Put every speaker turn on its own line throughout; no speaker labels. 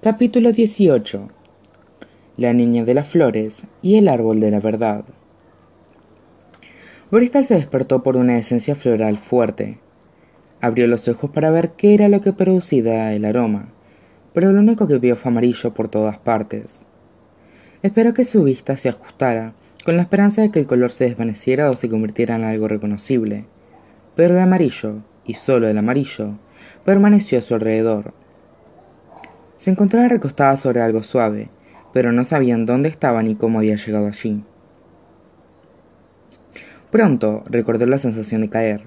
Capítulo 18 La niña de las flores y el árbol de la verdad. Bristol se despertó por una esencia floral fuerte. Abrió los ojos para ver qué era lo que producía el aroma, pero lo único que vio fue amarillo por todas partes. Esperó que su vista se ajustara, con la esperanza de que el color se desvaneciera o se convirtiera en algo reconocible, pero el amarillo, y solo el amarillo, permaneció a su alrededor se encontraba recostada sobre algo suave, pero no sabían dónde estaba ni cómo había llegado allí. Pronto recordó la sensación de caer.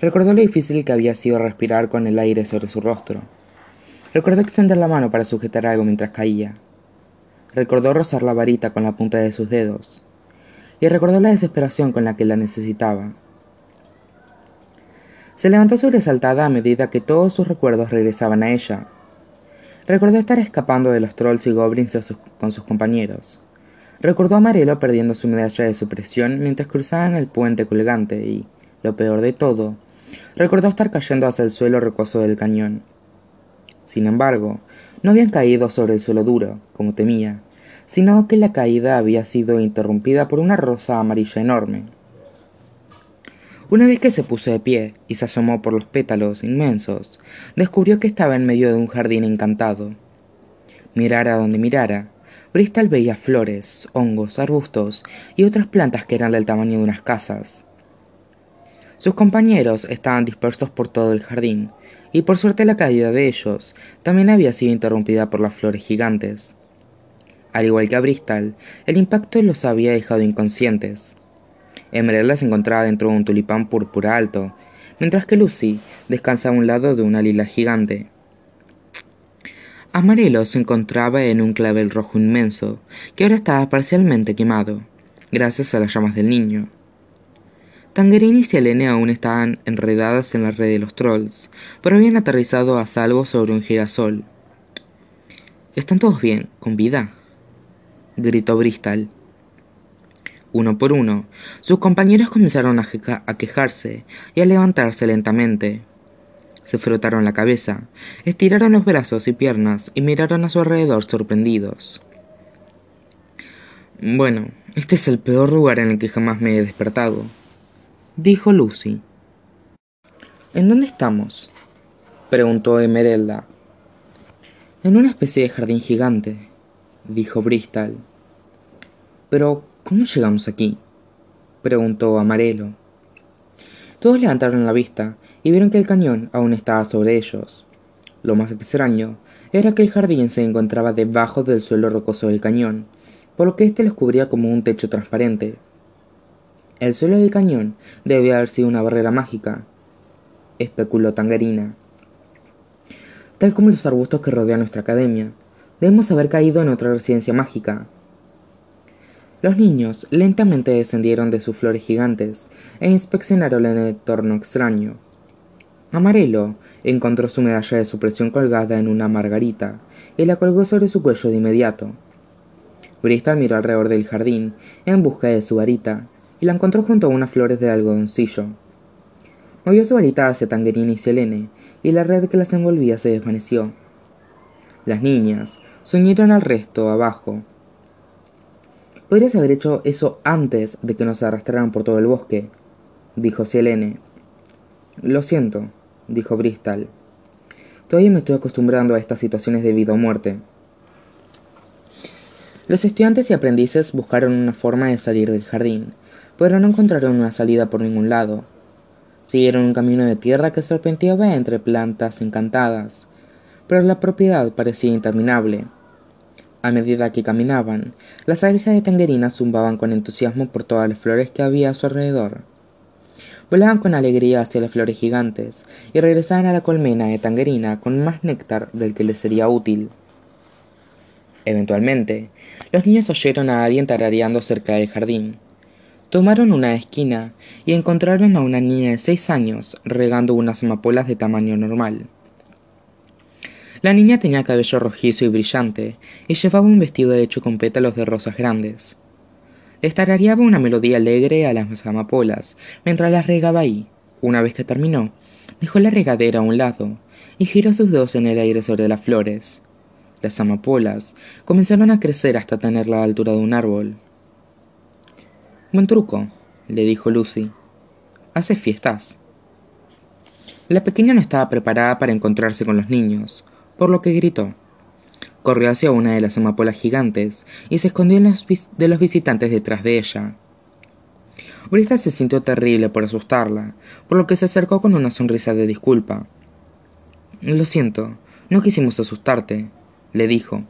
Recordó lo difícil que había sido respirar con el aire sobre su rostro. Recordó extender la mano para sujetar algo mientras caía. Recordó rozar la varita con la punta de sus dedos. Y recordó la desesperación con la que la necesitaba. Se levantó sobresaltada a medida que todos sus recuerdos regresaban a ella, Recordó estar escapando de los trolls y goblins con sus compañeros. Recordó a Marelo perdiendo su medalla de supresión mientras cruzaban el puente colgante y, lo peor de todo, recordó estar cayendo hacia el suelo rocoso del cañón. Sin embargo, no habían caído sobre el suelo duro, como temía, sino que la caída había sido interrumpida por una rosa amarilla enorme. Una vez que se puso de pie y se asomó por los pétalos inmensos, descubrió que estaba en medio de un jardín encantado. Mirara donde mirara, Bristol veía flores, hongos, arbustos y otras plantas que eran del tamaño de unas casas. Sus compañeros estaban dispersos por todo el jardín, y por suerte la caída de ellos también había sido interrumpida por las flores gigantes. Al igual que a Bristol, el impacto los había dejado inconscientes. Emeralda se encontraba dentro de un tulipán púrpura alto, mientras que Lucy descansaba a un lado de una lila gigante. Amarelo se encontraba en un clavel rojo inmenso, que ahora estaba parcialmente quemado, gracias a las llamas del niño. Tangerine y Selene aún estaban enredadas en la red de los trolls, pero habían aterrizado a salvo sobre un girasol. ¿Están todos bien, con vida? gritó Bristol. Uno por uno, sus compañeros comenzaron a, quejarse y a levantarse lentamente. Se frotaron la cabeza, estiraron los brazos y piernas y miraron a su alrededor sorprendidos. Bueno, este es el peor lugar en el que jamás me he despertado, dijo Lucy. ¿En dónde estamos? preguntó Emerelda. En una especie de jardín gigante, dijo Bristol. Pero, ¿Cómo llegamos aquí? preguntó Amarelo. Todos levantaron la vista y vieron que el cañón aún estaba sobre ellos. Lo más extraño era que el jardín se encontraba debajo del suelo rocoso del cañón, por lo que éste los cubría como un techo transparente. El suelo del cañón debía haber sido una barrera mágica, especuló Tangerina. Tal como los arbustos que rodean nuestra academia, debemos haber caído en otra residencia mágica, los niños lentamente descendieron de sus flores gigantes e inspeccionaron el entorno extraño. Amarelo encontró su medalla de supresión colgada en una margarita y la colgó sobre su cuello de inmediato. Bristol miró alrededor del jardín en busca de su varita y la encontró junto a unas flores de algodoncillo. Movió su varita hacia Tangerine y Selene y la red que las envolvía se desvaneció. Las niñas se al resto abajo Podrías haber hecho eso antes de que nos arrastraran por todo el bosque, dijo Selene. Lo siento, dijo Bristol. Todavía me estoy acostumbrando a estas situaciones de vida o muerte. Los estudiantes y aprendices buscaron una forma de salir del jardín, pero no encontraron una salida por ningún lado. Siguieron un camino de tierra que serpenteaba entre plantas encantadas, pero la propiedad parecía interminable. A medida que caminaban, las abejas de Tangerina zumbaban con entusiasmo por todas las flores que había a su alrededor. Volaban con alegría hacia las flores gigantes y regresaban a la colmena de Tangerina con más néctar del que les sería útil. Eventualmente, los niños oyeron a alguien tarareando cerca del jardín. Tomaron una esquina y encontraron a una niña de seis años regando unas amapolas de tamaño normal. La niña tenía cabello rojizo y brillante, y llevaba un vestido hecho con pétalos de rosas grandes. Estarareaba una melodía alegre a las amapolas, mientras las regaba ahí. Una vez que terminó, dejó la regadera a un lado, y giró sus dedos en el aire sobre las flores. las amapolas comenzaron a crecer hasta tener la altura de un árbol. Buen truco, le dijo Lucy. ¿Haces fiestas? La pequeña no estaba preparada para encontrarse con los niños, por lo que gritó. Corrió hacia una de las amapolas gigantes y se escondió de los visitantes detrás de ella. Brista se sintió terrible por asustarla, por lo que se acercó con una sonrisa de disculpa. Lo siento, no quisimos asustarte, le dijo.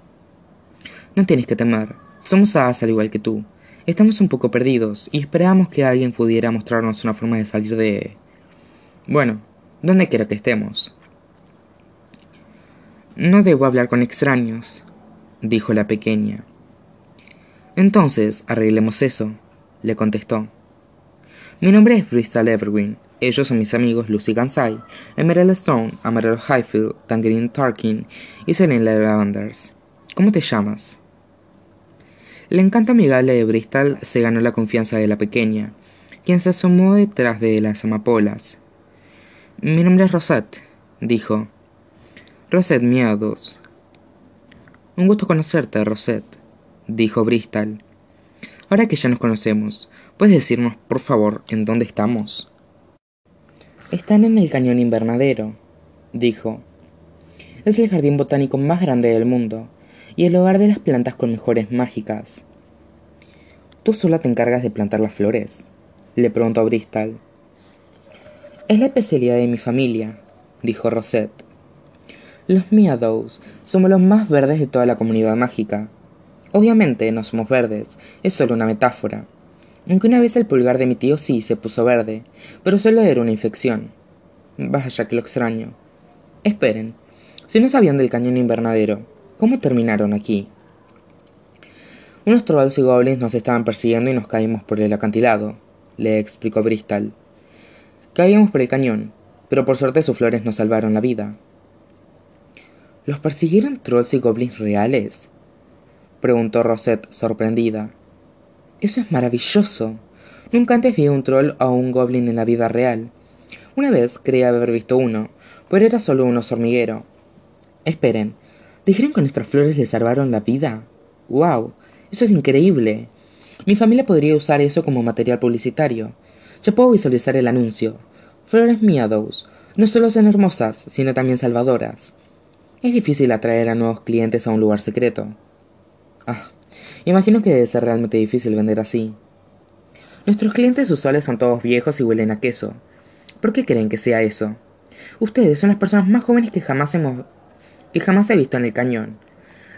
No tienes que temer, somos hadas al igual que tú. Estamos un poco perdidos y esperábamos que alguien pudiera mostrarnos una forma de salir de... Bueno, donde quiera que estemos. No debo hablar con extraños, dijo la pequeña. Entonces, arreglemos eso, le contestó. Mi nombre es Bristol Evergreen. Ellos son mis amigos Lucy Gansay, Emerald Stone, Amaral Highfield, Tangerine Tarkin y Selene Lavenders. ¿Cómo te llamas? El encanto amigable de Bristol se ganó la confianza de la pequeña, quien se asomó detrás de las amapolas. Mi nombre es Rosette, dijo. Rosette Miados. Un gusto conocerte, Rosette, dijo Bristol. Ahora que ya nos conocemos, ¿puedes decirnos, por favor, en dónde estamos? Están en el cañón invernadero, dijo. Es el jardín botánico más grande del mundo y el hogar de las plantas con mejores mágicas. ¿Tú sola te encargas de plantar las flores? le preguntó Bristol. Es la especialidad de mi familia, dijo Rosette. Los Meadows somos los más verdes de toda la comunidad mágica. Obviamente no somos verdes, es solo una metáfora aunque una vez el pulgar de mi tío sí se puso verde, pero solo era una infección. Vaya que lo extraño. Esperen, si no sabían del cañón invernadero, ¿cómo terminaron aquí? Unos trolls y goblins nos estaban persiguiendo y nos caímos por el acantilado, le explicó Bristol. Caíamos por el cañón, pero por suerte sus flores nos salvaron la vida. ¿Los persiguieron trolls y goblins reales? preguntó Rosette sorprendida. Eso es maravilloso. Nunca antes vi un troll o un goblin en la vida real. Una vez creía haber visto uno, pero era solo un oso hormiguero. Esperen, ¿dijeron que nuestras flores le salvaron la vida? ¡Wow! Eso es increíble. Mi familia podría usar eso como material publicitario. Ya puedo visualizar el anuncio. Flores Meadows no solo son hermosas, sino también salvadoras. Es difícil atraer a nuevos clientes a un lugar secreto. Ah, Imagino que debe ser realmente difícil vender así. Nuestros clientes usuales son todos viejos y huelen a queso. ¿Por qué creen que sea eso? Ustedes son las personas más jóvenes que jamás hemos que jamás he visto en el cañón.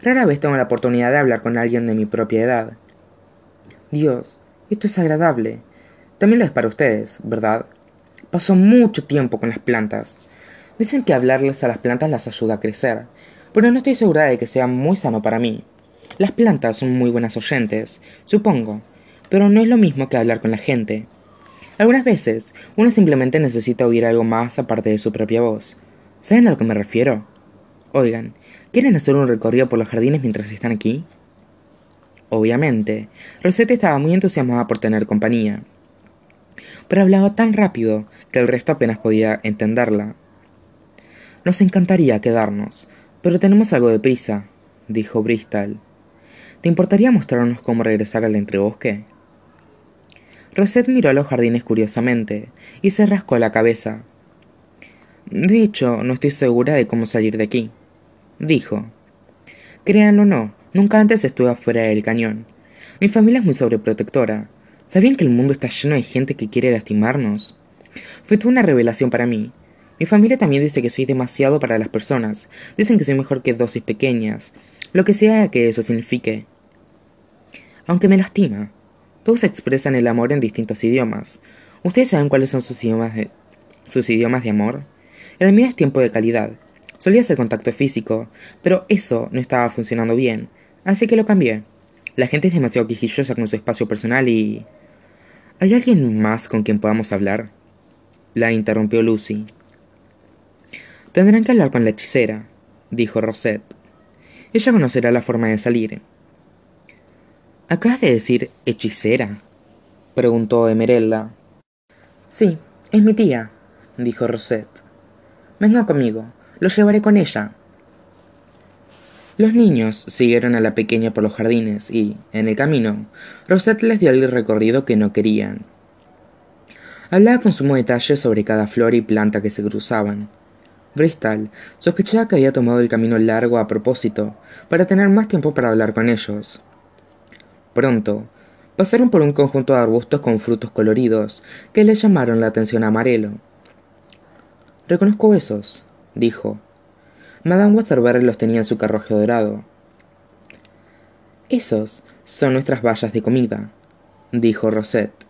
Rara vez tengo la oportunidad de hablar con alguien de mi propia edad. Dios, esto es agradable. También lo es para ustedes, ¿verdad? Paso mucho tiempo con las plantas. Dicen que hablarles a las plantas las ayuda a crecer, pero no estoy segura de que sea muy sano para mí. Las plantas son muy buenas oyentes, supongo, pero no es lo mismo que hablar con la gente. Algunas veces uno simplemente necesita oír algo más aparte de su propia voz. ¿Saben a lo que me refiero? Oigan, ¿quieren hacer un recorrido por los jardines mientras están aquí? Obviamente, Rosette estaba muy entusiasmada por tener compañía, pero hablaba tan rápido que el resto apenas podía entenderla. Nos encantaría quedarnos, pero tenemos algo de prisa, dijo Bristol. ¿Te importaría mostrarnos cómo regresar al entrebosque? Rosette miró a los jardines curiosamente y se rascó la cabeza. De hecho, no estoy segura de cómo salir de aquí, dijo. Créanlo o no, nunca antes estuve afuera del cañón. Mi familia es muy sobreprotectora. ¿Sabían que el mundo está lleno de gente que quiere lastimarnos? Fue toda una revelación para mí. Mi familia también dice que soy demasiado para las personas. Dicen que soy mejor que dosis pequeñas, lo que sea que eso signifique aunque me lastima. Todos expresan el amor en distintos idiomas. ¿Ustedes saben cuáles son sus idiomas de, sus idiomas de amor? El mío es tiempo de calidad. Solía ser contacto físico, pero eso no estaba funcionando bien, así que lo cambié. La gente es demasiado quijillosa con su espacio personal y... ¿Hay alguien más con quien podamos hablar? La interrumpió Lucy. Tendrán que hablar con la hechicera, dijo Rosette. Ella conocerá la forma de salir. ¿Acabas de decir hechicera? preguntó Emerelda. Sí, es mi tía, dijo Rosette. Venga conmigo, lo llevaré con ella. Los niños siguieron a la pequeña por los jardines y, en el camino, Rosette les dio el recorrido que no querían. Hablaba con sumo detalle sobre cada flor y planta que se cruzaban. Bristol sospechaba que había tomado el camino largo a propósito, para tener más tiempo para hablar con ellos. Pronto, pasaron por un conjunto de arbustos con frutos coloridos que le llamaron la atención a Amarelo. Reconozco esos, dijo, Madame Weatherbury los tenía en su carruaje dorado. Esos son nuestras vallas de comida, dijo Rosette.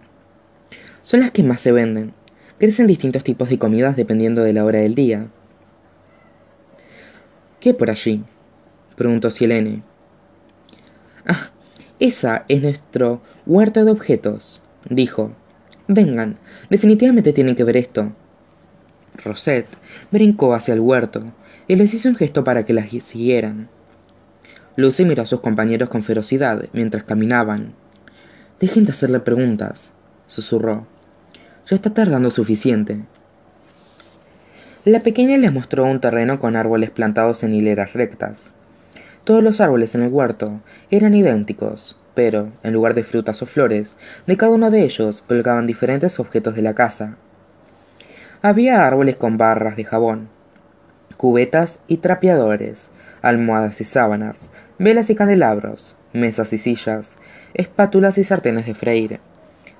Son las que más se venden. Crecen distintos tipos de comidas dependiendo de la hora del día. ¿Qué por allí? preguntó Silene. Ah, esa es nuestro huerto de objetos, dijo. Vengan, definitivamente tienen que ver esto. Rosette brincó hacia el huerto y les hizo un gesto para que la siguieran. Lucy miró a sus compañeros con ferocidad mientras caminaban. Dejen de hacerle preguntas, susurró. Ya está tardando suficiente. La pequeña les mostró un terreno con árboles plantados en hileras rectas. Todos los árboles en el huerto eran idénticos, pero, en lugar de frutas o flores, de cada uno de ellos colgaban diferentes objetos de la casa. Había árboles con barras de jabón, cubetas y trapeadores, almohadas y sábanas, velas y candelabros, mesas y sillas, espátulas y sartenes de freír,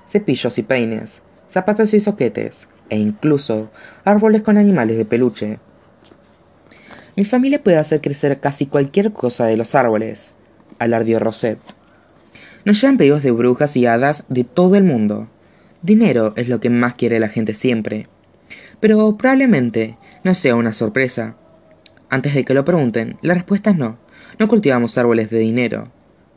cepillos y peines, zapatos y soquetes, e incluso árboles con animales de peluche. Mi familia puede hacer crecer casi cualquier cosa de los árboles, alardió Rosette. Nos llevan pedidos de brujas y hadas de todo el mundo. Dinero es lo que más quiere la gente siempre. Pero probablemente no sea una sorpresa. Antes de que lo pregunten, la respuesta es no. No cultivamos árboles de dinero.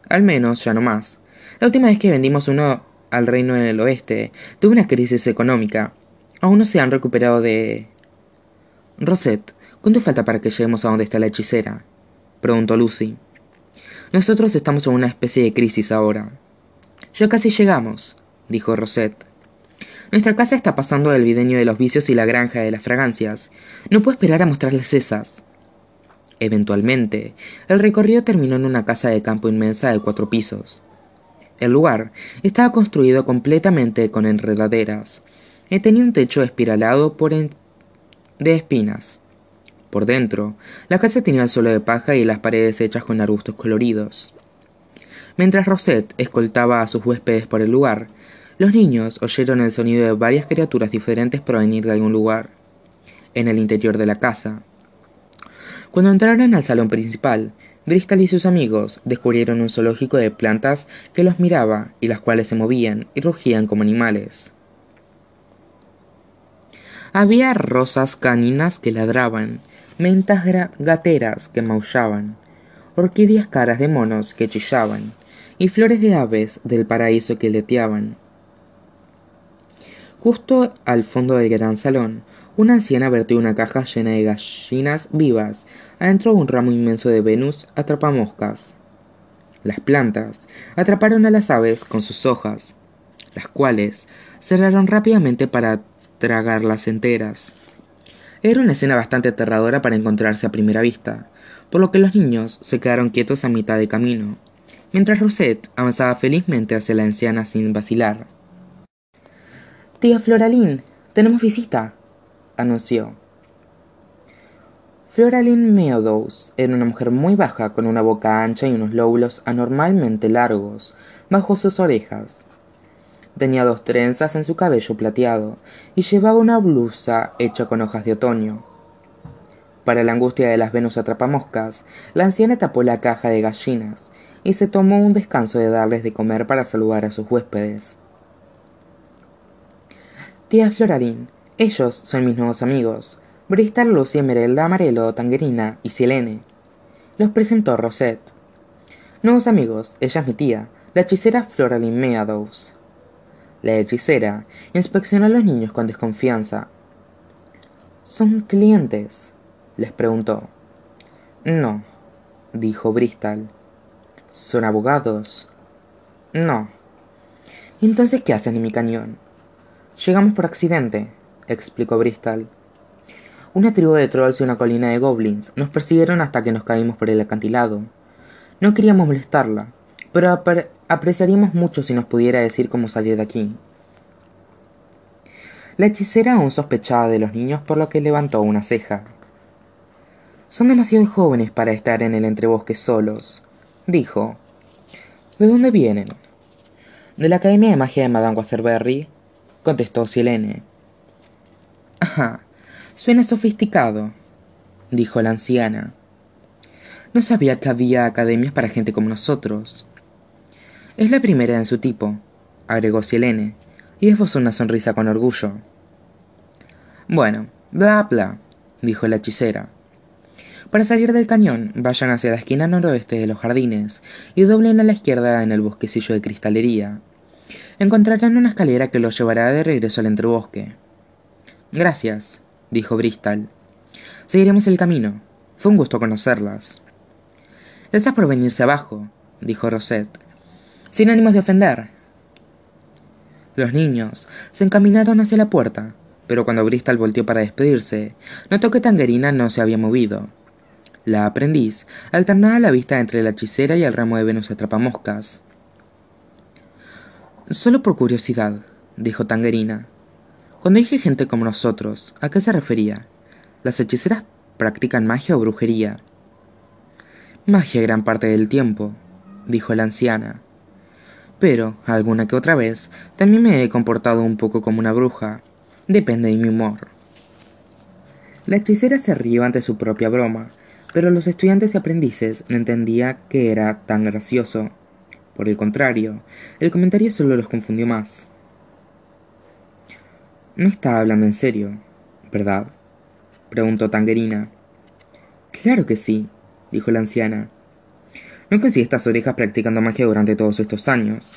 Al menos ya no más. La última vez que vendimos uno al reino del oeste, tuve una crisis económica. Aún no se han recuperado de... Rosette, ¿cuánto falta para que lleguemos a donde está la hechicera? preguntó Lucy. Nosotros estamos en una especie de crisis ahora. Ya casi llegamos, dijo Rosette. Nuestra casa está pasando del videño de los vicios y la granja de las fragancias. No puedo esperar a mostrarles esas. Eventualmente, el recorrido terminó en una casa de campo inmensa de cuatro pisos. El lugar estaba construido completamente con enredaderas tenía un techo espiralado por de espinas. Por dentro, la casa tenía el suelo de paja y las paredes hechas con arbustos coloridos. Mientras Rosette escoltaba a sus huéspedes por el lugar, los niños oyeron el sonido de varias criaturas diferentes provenir de algún lugar, en el interior de la casa. Cuando entraron al salón principal, Bristol y sus amigos descubrieron un zoológico de plantas que los miraba y las cuales se movían y rugían como animales. Había rosas caninas que ladraban, mentas gateras que maullaban, orquídeas caras de monos que chillaban, y flores de aves del paraíso que leteaban. Justo al fondo del gran salón, una anciana vertió una caja llena de gallinas vivas adentro de un ramo inmenso de Venus atrapamoscas. Las plantas atraparon a las aves con sus hojas, las cuales cerraron rápidamente para tragarlas enteras. Era una escena bastante aterradora para encontrarse a primera vista, por lo que los niños se quedaron quietos a mitad de camino, mientras Rosette avanzaba felizmente hacia la anciana sin vacilar. Tía Floraline, tenemos visita, anunció. Floraline Meadows era una mujer muy baja con una boca ancha y unos lóbulos anormalmente largos bajo sus orejas. Tenía dos trenzas en su cabello plateado y llevaba una blusa hecha con hojas de otoño. Para la angustia de las Venus atrapamoscas, la anciana tapó la caja de gallinas y se tomó un descanso de darles de comer para saludar a sus huéspedes. Tía Florarín, ellos son mis nuevos amigos, Bristol, Lucy, Emerelda, Amarelo, Tangerina y Silene. Los presentó Rosette. Nuevos amigos, ella es mi tía, la hechicera Floraline Meadows. La hechicera inspeccionó a los niños con desconfianza. ¿Son clientes? les preguntó. No, dijo Bristol. ¿Son abogados? No. ¿Entonces qué hacen en mi cañón? Llegamos por accidente, explicó Bristol. Una tribu de trolls y una colina de goblins nos persiguieron hasta que nos caímos por el acantilado. No queríamos molestarla, pero apreciaríamos mucho si nos pudiera decir cómo salir de aquí. La hechicera aún sospechaba de los niños por lo que levantó una ceja. Son demasiado jóvenes para estar en el entrebosque solos, dijo. ¿De dónde vienen? De la Academia de Magia de Madame Waterbury, contestó Silene. Ajá, Suena sofisticado, dijo la anciana. No sabía que había academias para gente como nosotros. Es la primera en su tipo, agregó Silene, y esbozó una sonrisa con orgullo. Bueno, bla bla, dijo la hechicera. Para salir del cañón, vayan hacia la esquina noroeste de los jardines y doblen a la izquierda en el bosquecillo de cristalería. Encontrarán una escalera que los llevará de regreso al entrebosque. Gracias, dijo Bristol. Seguiremos el camino. Fue un gusto conocerlas. Está por venirse abajo, dijo Rosette, sin ánimos de ofender. Los niños se encaminaron hacia la puerta, pero cuando Bristol volteó para despedirse, notó que Tangerina no se había movido. La aprendiz alternaba la vista entre la hechicera y el ramo de Venus atrapamoscas. Solo por curiosidad, dijo Tangerina. Cuando dije gente como nosotros, ¿a qué se refería? ¿Las hechiceras practican magia o brujería? Magia gran parte del tiempo, dijo la anciana. Pero, alguna que otra vez, también me he comportado un poco como una bruja. Depende de mi humor. La hechicera se rió ante su propia broma, pero los estudiantes y aprendices no entendían que era tan gracioso. Por el contrario, el comentario solo los confundió más. No estaba hablando en serio, ¿verdad? preguntó Tangerina. Claro que sí, dijo la anciana. No conseguí estas orejas practicando magia durante todos estos años.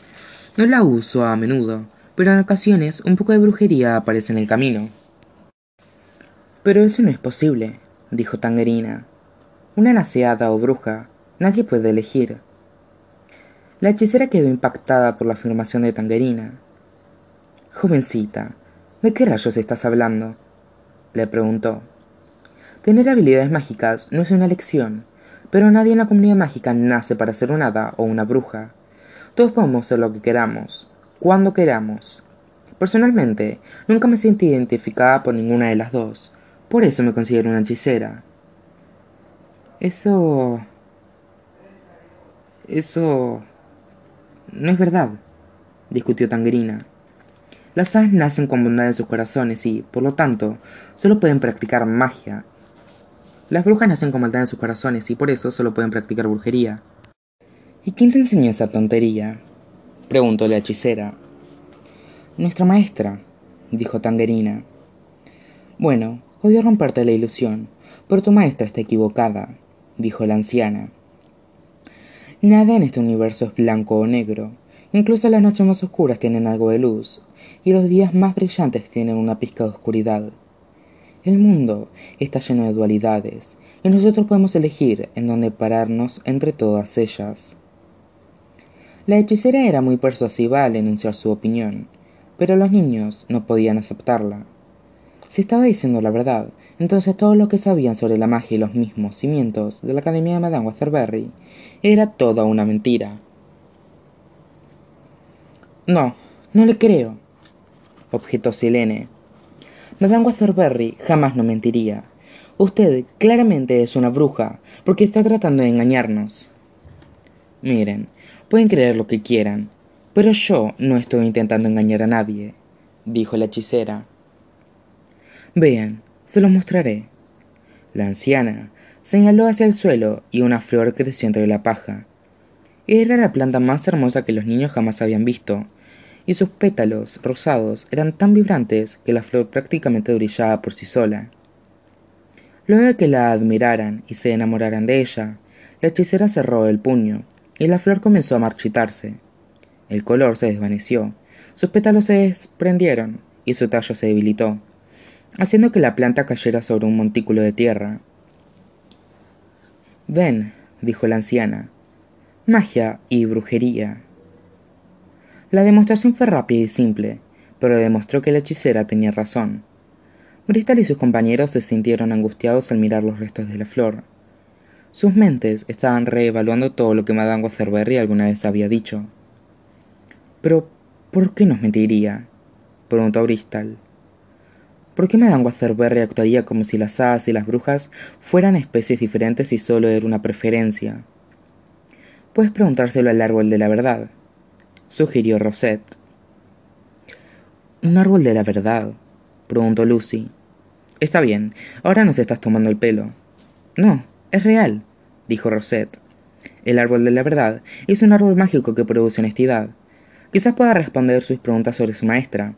No la uso a menudo, pero en ocasiones un poco de brujería aparece en el camino. Pero eso no es posible, dijo Tangerina. Una laceada o bruja, nadie puede elegir. La hechicera quedó impactada por la afirmación de Tangerina. Jovencita, ¿De qué rayos estás hablando? le preguntó. Tener habilidades mágicas no es una lección, pero nadie en la comunidad mágica nace para ser un hada o una bruja. Todos podemos ser lo que queramos, cuando queramos. Personalmente, nunca me sentí identificada por ninguna de las dos, por eso me considero una hechicera. Eso... Eso... No es verdad, discutió Tangerina. Las aves nacen con bondad en sus corazones y, por lo tanto, solo pueden practicar magia. Las brujas nacen con maldad en sus corazones y por eso solo pueden practicar brujería. ¿Y quién te enseñó esa tontería? preguntó la hechicera. Nuestra maestra, dijo Tangerina. Bueno, odio romperte la ilusión, pero tu maestra está equivocada, dijo la anciana. Nada en este universo es blanco o negro. Incluso las noches más oscuras tienen algo de luz, y los días más brillantes tienen una pizca de oscuridad. El mundo está lleno de dualidades, y nosotros podemos elegir en dónde pararnos entre todas ellas. La hechicera era muy persuasiva al enunciar su opinión, pero los niños no podían aceptarla. Si estaba diciendo la verdad, entonces todo lo que sabían sobre la magia y los mismos cimientos de la Academia de Madame Waterbury era toda una mentira. No, no le creo, objetó Silene. Madame Waterbury jamás no mentiría. Usted claramente es una bruja, porque está tratando de engañarnos. Miren, pueden creer lo que quieran, pero yo no estoy intentando engañar a nadie, dijo la hechicera. Vean, se los mostraré. La anciana señaló hacia el suelo y una flor creció entre la paja. Era la planta más hermosa que los niños jamás habían visto, y sus pétalos rosados eran tan vibrantes que la flor prácticamente brillaba por sí sola. Luego de que la admiraran y se enamoraran de ella, la hechicera cerró el puño y la flor comenzó a marchitarse. El color se desvaneció, sus pétalos se desprendieron y su tallo se debilitó, haciendo que la planta cayera sobre un montículo de tierra. Ven, dijo la anciana, magia y brujería. La demostración fue rápida y simple, pero demostró que la hechicera tenía razón. Bristol y sus compañeros se sintieron angustiados al mirar los restos de la flor. Sus mentes estaban reevaluando todo lo que Madame Wasserberry alguna vez había dicho. Pero, ¿por qué nos mentiría? preguntó Bristol. ¿Por qué Madame Wasserberry actuaría como si las hadas y las brujas fueran especies diferentes y solo era una preferencia? Puedes preguntárselo al árbol de la verdad, sugirió Rosette. ¿Un árbol de la verdad? preguntó Lucy. Está bien, ahora nos estás tomando el pelo. No, es real, dijo Rosette. El árbol de la verdad es un árbol mágico que produce honestidad. Quizás pueda responder sus preguntas sobre su maestra.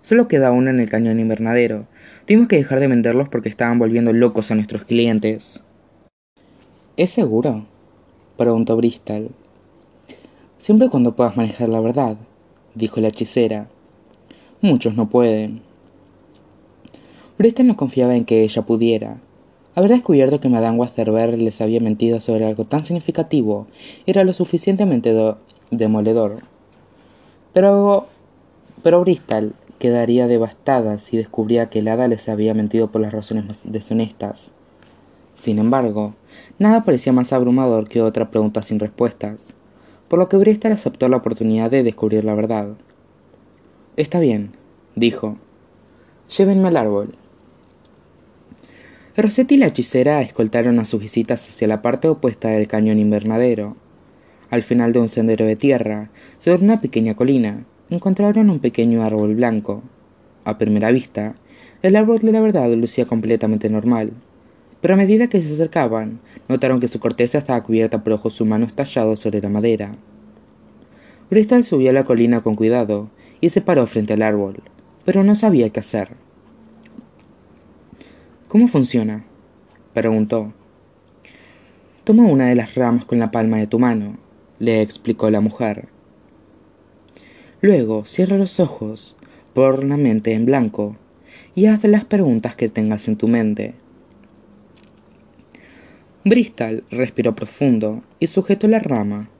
Solo queda uno en el cañón invernadero. Tuvimos que dejar de venderlos porque estaban volviendo locos a nuestros clientes. ¿Es seguro? preguntó Bristol. Siempre cuando puedas manejar la verdad, dijo la hechicera. Muchos no pueden. Bristol no confiaba en que ella pudiera. Haber descubierto que Madame Wasserberg les había mentido sobre algo tan significativo era lo suficientemente demoledor. Pero, pero Bristol quedaría devastada si descubría que el hada les había mentido por las razones más deshonestas. Sin embargo, nada parecía más abrumador que otra pregunta sin respuestas, por lo que Bristol aceptó la oportunidad de descubrir la verdad. Está bien, dijo. Llévenme al árbol. Rosette y la hechicera escoltaron a sus visitas hacia la parte opuesta del cañón invernadero. Al final de un sendero de tierra, sobre una pequeña colina, encontraron un pequeño árbol blanco. A primera vista, el árbol de la verdad lucía completamente normal, pero a medida que se acercaban, notaron que su corteza estaba cubierta por ojos humanos tallados sobre la madera. Bristol subió a la colina con cuidado y se paró frente al árbol, pero no sabía qué hacer. ¿Cómo funciona? preguntó. Toma una de las ramas con la palma de tu mano, le explicó la mujer. Luego cierra los ojos, por la mente en blanco, y haz las preguntas que tengas en tu mente. Bristol respiró profundo y sujetó la rama.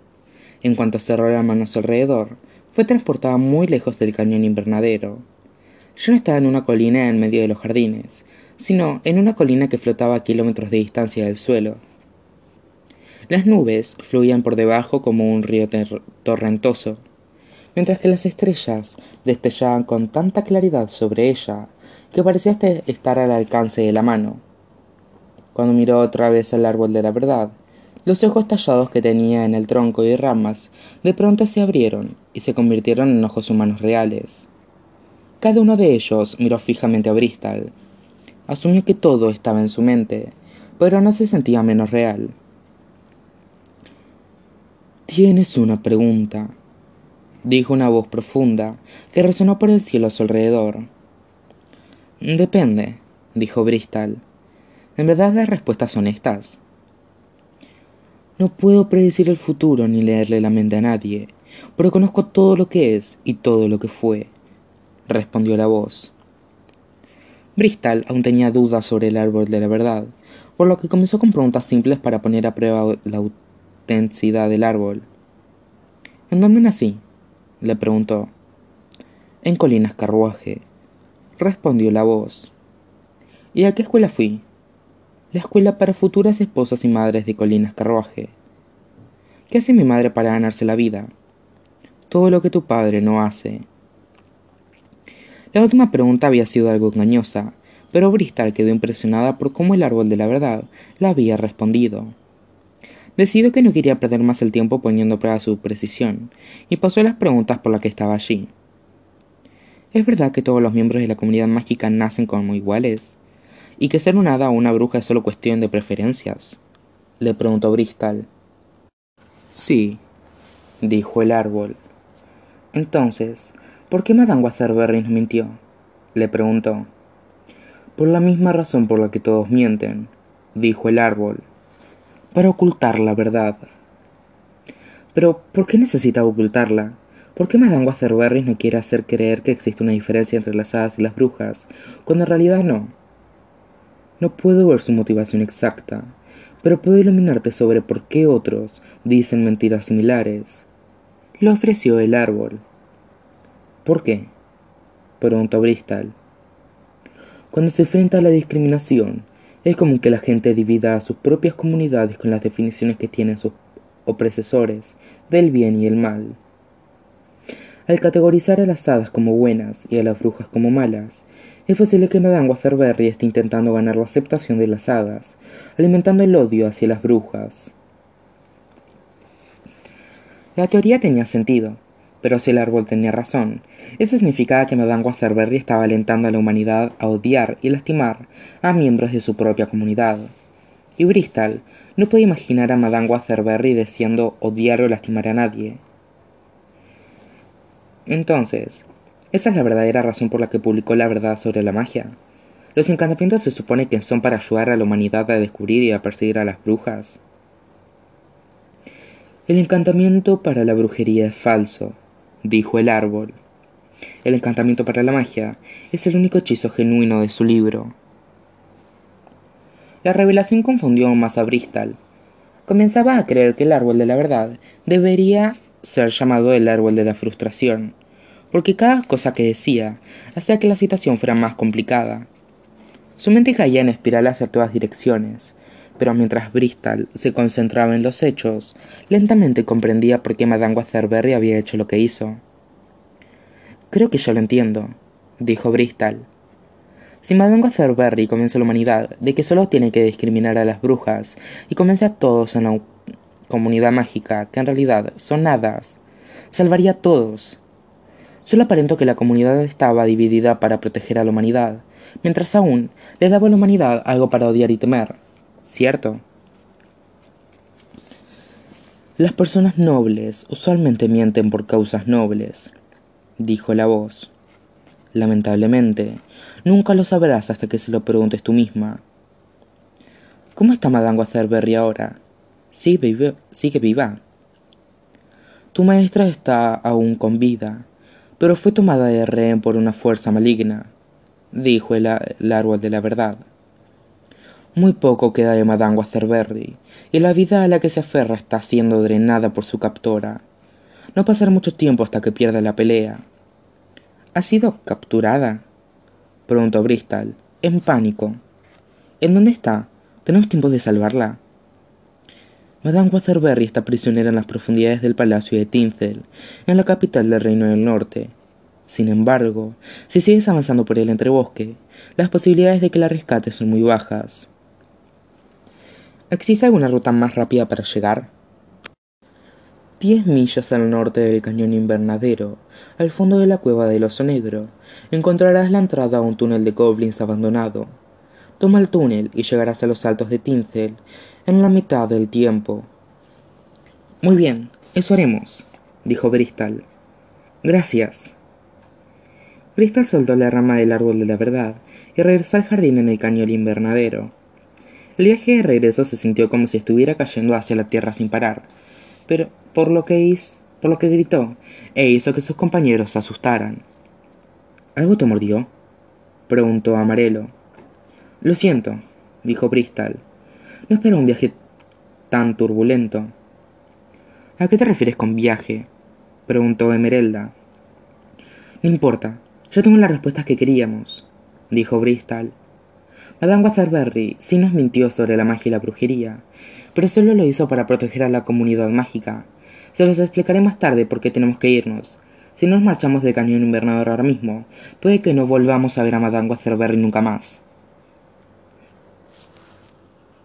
En cuanto cerró la mano a su alrededor, fue transportada muy lejos del cañón invernadero. Ya no estaba en una colina en medio de los jardines, sino en una colina que flotaba a kilómetros de distancia del suelo. Las nubes fluían por debajo como un río torrentoso, mientras que las estrellas destellaban con tanta claridad sobre ella que parecía estar al alcance de la mano. Cuando miró otra vez al árbol de la verdad, los ojos tallados que tenía en el tronco y ramas de pronto se abrieron y se convirtieron en ojos humanos reales. Cada uno de ellos miró fijamente a Bristol, Asumió que todo estaba en su mente, pero no se sentía menos real. Tienes una pregunta, dijo una voz profunda que resonó por el cielo a su alrededor. Depende, dijo Bristol. ¿En verdad las respuestas son estas? No puedo predecir el futuro ni leerle la mente a nadie, pero conozco todo lo que es y todo lo que fue, respondió la voz. Bristol aún tenía dudas sobre el árbol de la verdad, por lo que comenzó con preguntas simples para poner a prueba la autenticidad del árbol. ¿En dónde nací? le preguntó. En Colinas Carruaje, respondió la voz. ¿Y a qué escuela fui? La escuela para futuras esposas y madres de Colinas Carruaje. ¿Qué hace mi madre para ganarse la vida? Todo lo que tu padre no hace, la última pregunta había sido algo engañosa, pero Bristol quedó impresionada por cómo el árbol de la verdad la había respondido. Decidió que no quería perder más el tiempo poniendo a prueba su precisión, y pasó las preguntas por las que estaba allí. ¿Es verdad que todos los miembros de la comunidad mágica nacen como iguales? ¿Y que ser un hada o una bruja es solo cuestión de preferencias? Le preguntó Bristol. Sí, dijo el árbol. Entonces, ¿Por qué Madame Wasserberry nos mintió? le preguntó. Por la misma razón por la que todos mienten, dijo el árbol, para ocultar la verdad. Pero, ¿por qué necesita ocultarla? ¿Por qué Madame Wasserberry no quiere hacer creer que existe una diferencia entre las hadas y las brujas, cuando en realidad no? No puedo ver su motivación exacta, pero puedo iluminarte sobre por qué otros dicen mentiras similares. Le ofreció el árbol. ¿Por qué? preguntó Bristol. Cuando se enfrenta a la discriminación, es común que la gente divida a sus propias comunidades con las definiciones que tienen sus opresores del bien y el mal. Al categorizar a las hadas como buenas y a las brujas como malas, es posible que Madame Waterbury esté intentando ganar la aceptación de las hadas, alimentando el odio hacia las brujas. La teoría tenía sentido, pero si el árbol tenía razón, eso significaba que Madame Waterbury estaba alentando a la humanidad a odiar y lastimar a miembros de su propia comunidad. Y Bristol no podía imaginar a Madame Waterbury deseando odiar o lastimar a nadie. Entonces, esa es la verdadera razón por la que publicó la verdad sobre la magia. Los encantamientos se supone que son para ayudar a la humanidad a descubrir y a perseguir a las brujas. El encantamiento para la brujería es falso, dijo el árbol. El encantamiento para la magia es el único hechizo genuino de su libro. La revelación confundió más a Bristol. Comenzaba a creer que el árbol de la verdad debería ser llamado el árbol de la frustración, porque cada cosa que decía hacía que la situación fuera más complicada. Su mente caía en espiral hacia todas direcciones, pero mientras Bristol se concentraba en los hechos, lentamente comprendía por qué Madame Waterbury había hecho lo que hizo. Creo que ya lo entiendo, dijo Bristol. Si Madame Waterbury convence a la humanidad de que solo tiene que discriminar a las brujas y convence a todos en la comunidad mágica que en realidad son hadas, salvaría a todos. Solo aparentó que la comunidad estaba dividida para proteger a la humanidad, mientras aún le daba a la humanidad algo para odiar y temer. ¿Cierto? Las personas nobles usualmente mienten por causas nobles, dijo la voz. Lamentablemente, nunca lo sabrás hasta que se lo preguntes tú misma. ¿Cómo está Madame Waterbury ahora? Sigue viva. Sigue viva. Tu maestra está aún con vida, pero fue tomada de rehén por una fuerza maligna, dijo el, árbol de la verdad. Muy poco queda de Madame Waterbury, y la vida a la que se aferra está siendo drenada por su captora. No pasará mucho tiempo hasta que pierda la pelea. ¿Ha sido capturada? preguntó Bristol, en pánico. ¿En dónde está? Tenemos tiempo de salvarla. Madame Waterbury está prisionera en las profundidades del palacio de Tinsel, en la capital del Reino del Norte. Sin embargo, si sigues avanzando por el entrebosque, las posibilidades de que la rescate son muy bajas. ¿Existe alguna ruta más rápida para llegar? Diez millas al norte del cañón invernadero, al fondo de la cueva del oso negro, encontrarás la entrada a un túnel de goblins abandonado. Toma el túnel y llegarás a los altos de Tinsel en la mitad del tiempo. Muy bien, eso haremos, dijo Bristol. Gracias. Bristol soltó la rama del árbol de la verdad y regresó al jardín en el cañón invernadero. El viaje de regreso se sintió como si estuviera cayendo hacia la tierra sin parar, pero por lo que hizo, por lo que gritó, e hizo que sus compañeros se asustaran. ¿Algo te mordió? preguntó Amarelo. Lo siento, dijo Bristol. No espero un viaje tan turbulento. ¿A qué te refieres con viaje? preguntó Emerelda. No importa, ya tengo las respuestas que queríamos, dijo Bristol. Madame Waterbury sí nos mintió sobre la magia y la brujería, pero solo lo hizo para proteger a la comunidad mágica. Se los explicaré más tarde por qué tenemos que irnos. Si nos marchamos del cañón invernador ahora mismo, puede que no volvamos a ver a Madame Waterbury nunca más.